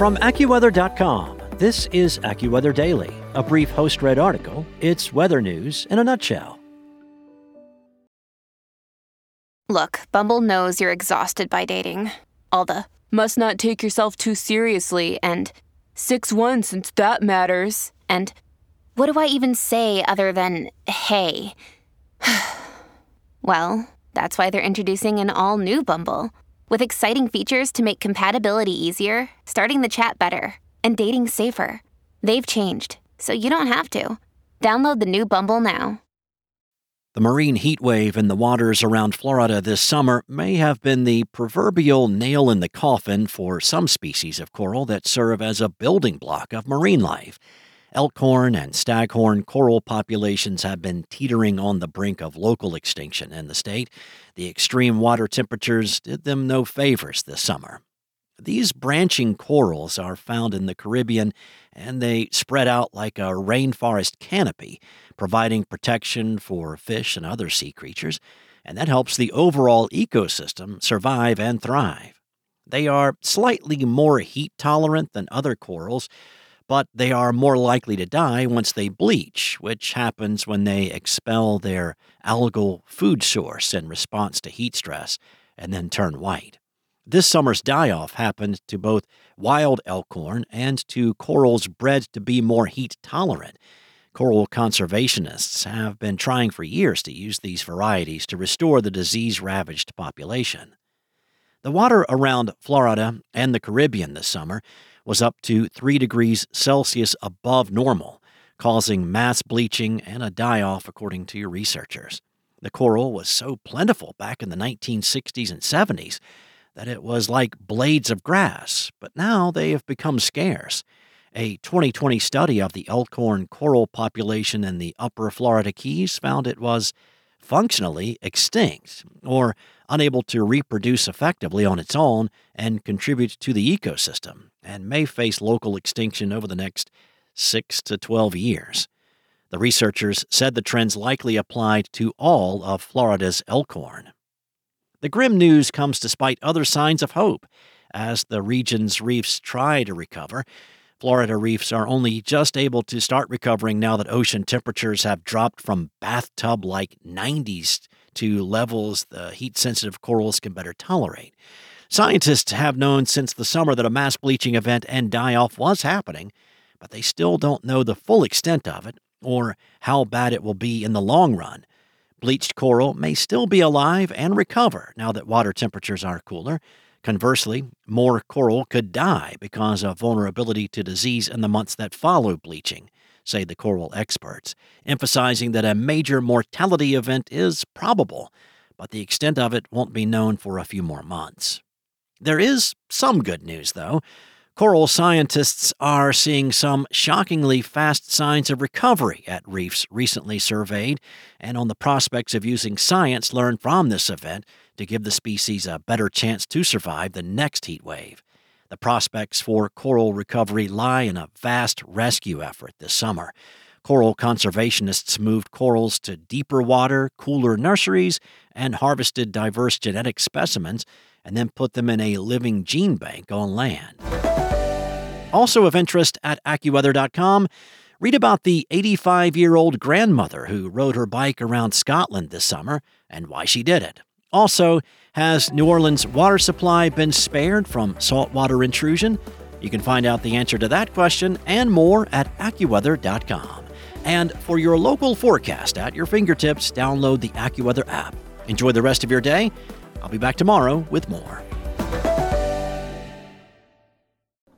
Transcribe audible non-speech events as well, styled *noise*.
From AccuWeather.com, this is AccuWeather Daily, a brief host read article. It's weather news in a nutshell. Look, Bumble knows you're exhausted by dating. All the must not take yourself too seriously and 6 1 since that matters. And what do I even say other than hey? *sighs* well, that's why they're introducing an all new Bumble with exciting features to make compatibility easier, starting the chat better, and dating safer. They've changed, so you don't have to. Download the new Bumble now. The marine heat wave in the waters around Florida this summer may have been the proverbial nail in the coffin for some species of coral that serve as a building block of marine life. Elkhorn and staghorn coral populations have been teetering on the brink of local extinction in the state. The extreme water temperatures did them no favors this summer. These branching corals are found in the Caribbean and they spread out like a rainforest canopy, providing protection for fish and other sea creatures, and that helps the overall ecosystem survive and thrive. They are slightly more heat tolerant than other corals, but they are more likely to die once they bleach, which happens when they expel their algal food source in response to heat stress and then turn white. This summer's die off happened to both wild elkhorn and to corals bred to be more heat tolerant. Coral conservationists have been trying for years to use these varieties to restore the disease ravaged population. The water around Florida and the Caribbean this summer was up to 3 degrees Celsius above normal, causing mass bleaching and a die off, according to researchers. The coral was so plentiful back in the 1960s and 70s that it was like blades of grass, but now they have become scarce. A 2020 study of the Elkhorn coral population in the upper Florida Keys found it was functionally extinct or unable to reproduce effectively on its own and contribute to the ecosystem, and may face local extinction over the next 6 to 12 years. The researchers said the trends likely applied to all of Florida's elkhorn. The grim news comes despite other signs of hope as the region's reefs try to recover. Florida reefs are only just able to start recovering now that ocean temperatures have dropped from bathtub like 90s to levels the heat sensitive corals can better tolerate. Scientists have known since the summer that a mass bleaching event and die off was happening, but they still don't know the full extent of it or how bad it will be in the long run. Bleached coral may still be alive and recover now that water temperatures are cooler. Conversely, more coral could die because of vulnerability to disease in the months that follow bleaching, say the coral experts, emphasizing that a major mortality event is probable, but the extent of it won't be known for a few more months. There is some good news, though. Coral scientists are seeing some shockingly fast signs of recovery at reefs recently surveyed, and on the prospects of using science learned from this event to give the species a better chance to survive the next heat wave. The prospects for coral recovery lie in a vast rescue effort this summer. Coral conservationists moved corals to deeper water, cooler nurseries, and harvested diverse genetic specimens, and then put them in a living gene bank on land. Also of interest at AccuWeather.com, read about the 85 year old grandmother who rode her bike around Scotland this summer and why she did it. Also, has New Orleans' water supply been spared from saltwater intrusion? You can find out the answer to that question and more at AccuWeather.com. And for your local forecast at your fingertips, download the AccuWeather app. Enjoy the rest of your day. I'll be back tomorrow with more.